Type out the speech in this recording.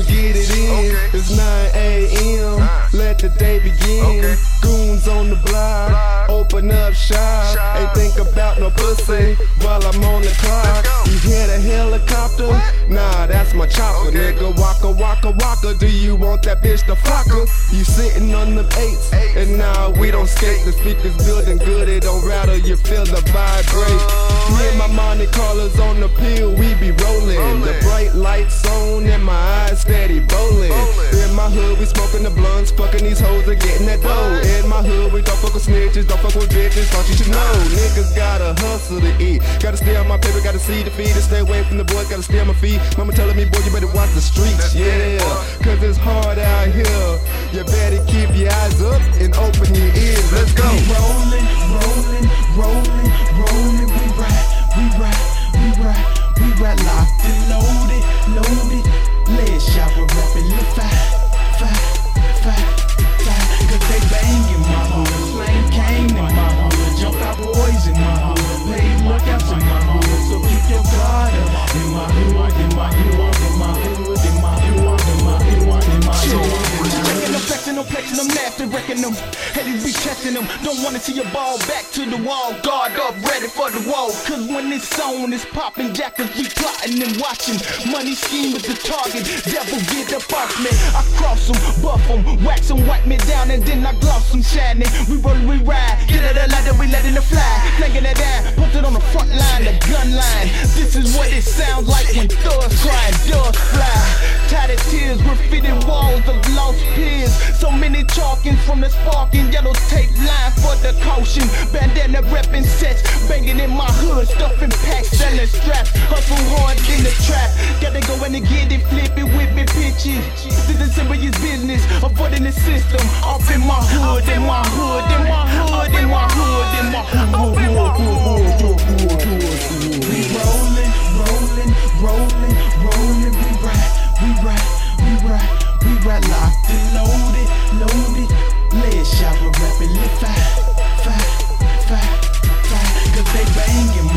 Watch get it in. Okay. It's 9 a.m. Nine. Let the day begin. Okay. Goons on the block. Block. Open up shop. Shop. Ain't think about no pussy while I'm on the clock. You hear the helicopter? What? Nah, that's my chopper, Okay. nigga. Waka waka waka. Do you want that bitch to fuck her? You sitting on them eights, Eights. and now we don't skate. The speakers building good, it don't rattle. You feel the vibrate. Me and my Monte Carlos on the pill, we be rolling. The bright lights on and my eyes steady bowling. In my hood, we smoking the blunts, fucking these hoes and getting that dough. In my hood, we don't fuck with snitches, don't fuck with bitches. Thought you should know, niggas gotta hustle to eat. Gotta stay on my paper, gotta see the feed, and stay away from the boys, gotta stay on my feet. Mama telling me, boy, you better watch the streets, yeah. Cause it's hard out here. You better keep your eyes flexing them, nasty, wrecking them. Headed be testing them. Don't wanna see your ball back to the wall. Guard up, ready for the wall. Cause when it's on, it's popping. Jackers be plotting and watching. Money scheme is the target. Devil get the off me. I cross them, buff them, wax them, wipe me down, and then I gloss them, shining. We roll, we ride. Get it a ladder, we letting it fly. It down, put it on the front line, the gun line. This is what it sounds like when Talking from the sparking yellow tape line for the caution. Bandana repping sets, banging in my hood, stuffing packs, selling straps. Hustle hard in the trap. Gotta go in and get it, flip it, whip it, pitch it. This is business, avoiding the system. Off in my hood, in my hood, in my hood, in my hood, in my hood, in my hood. and loaded, loaded. Lead shower rapping, lit fire, fire, fire, fire. Cause they bangin'.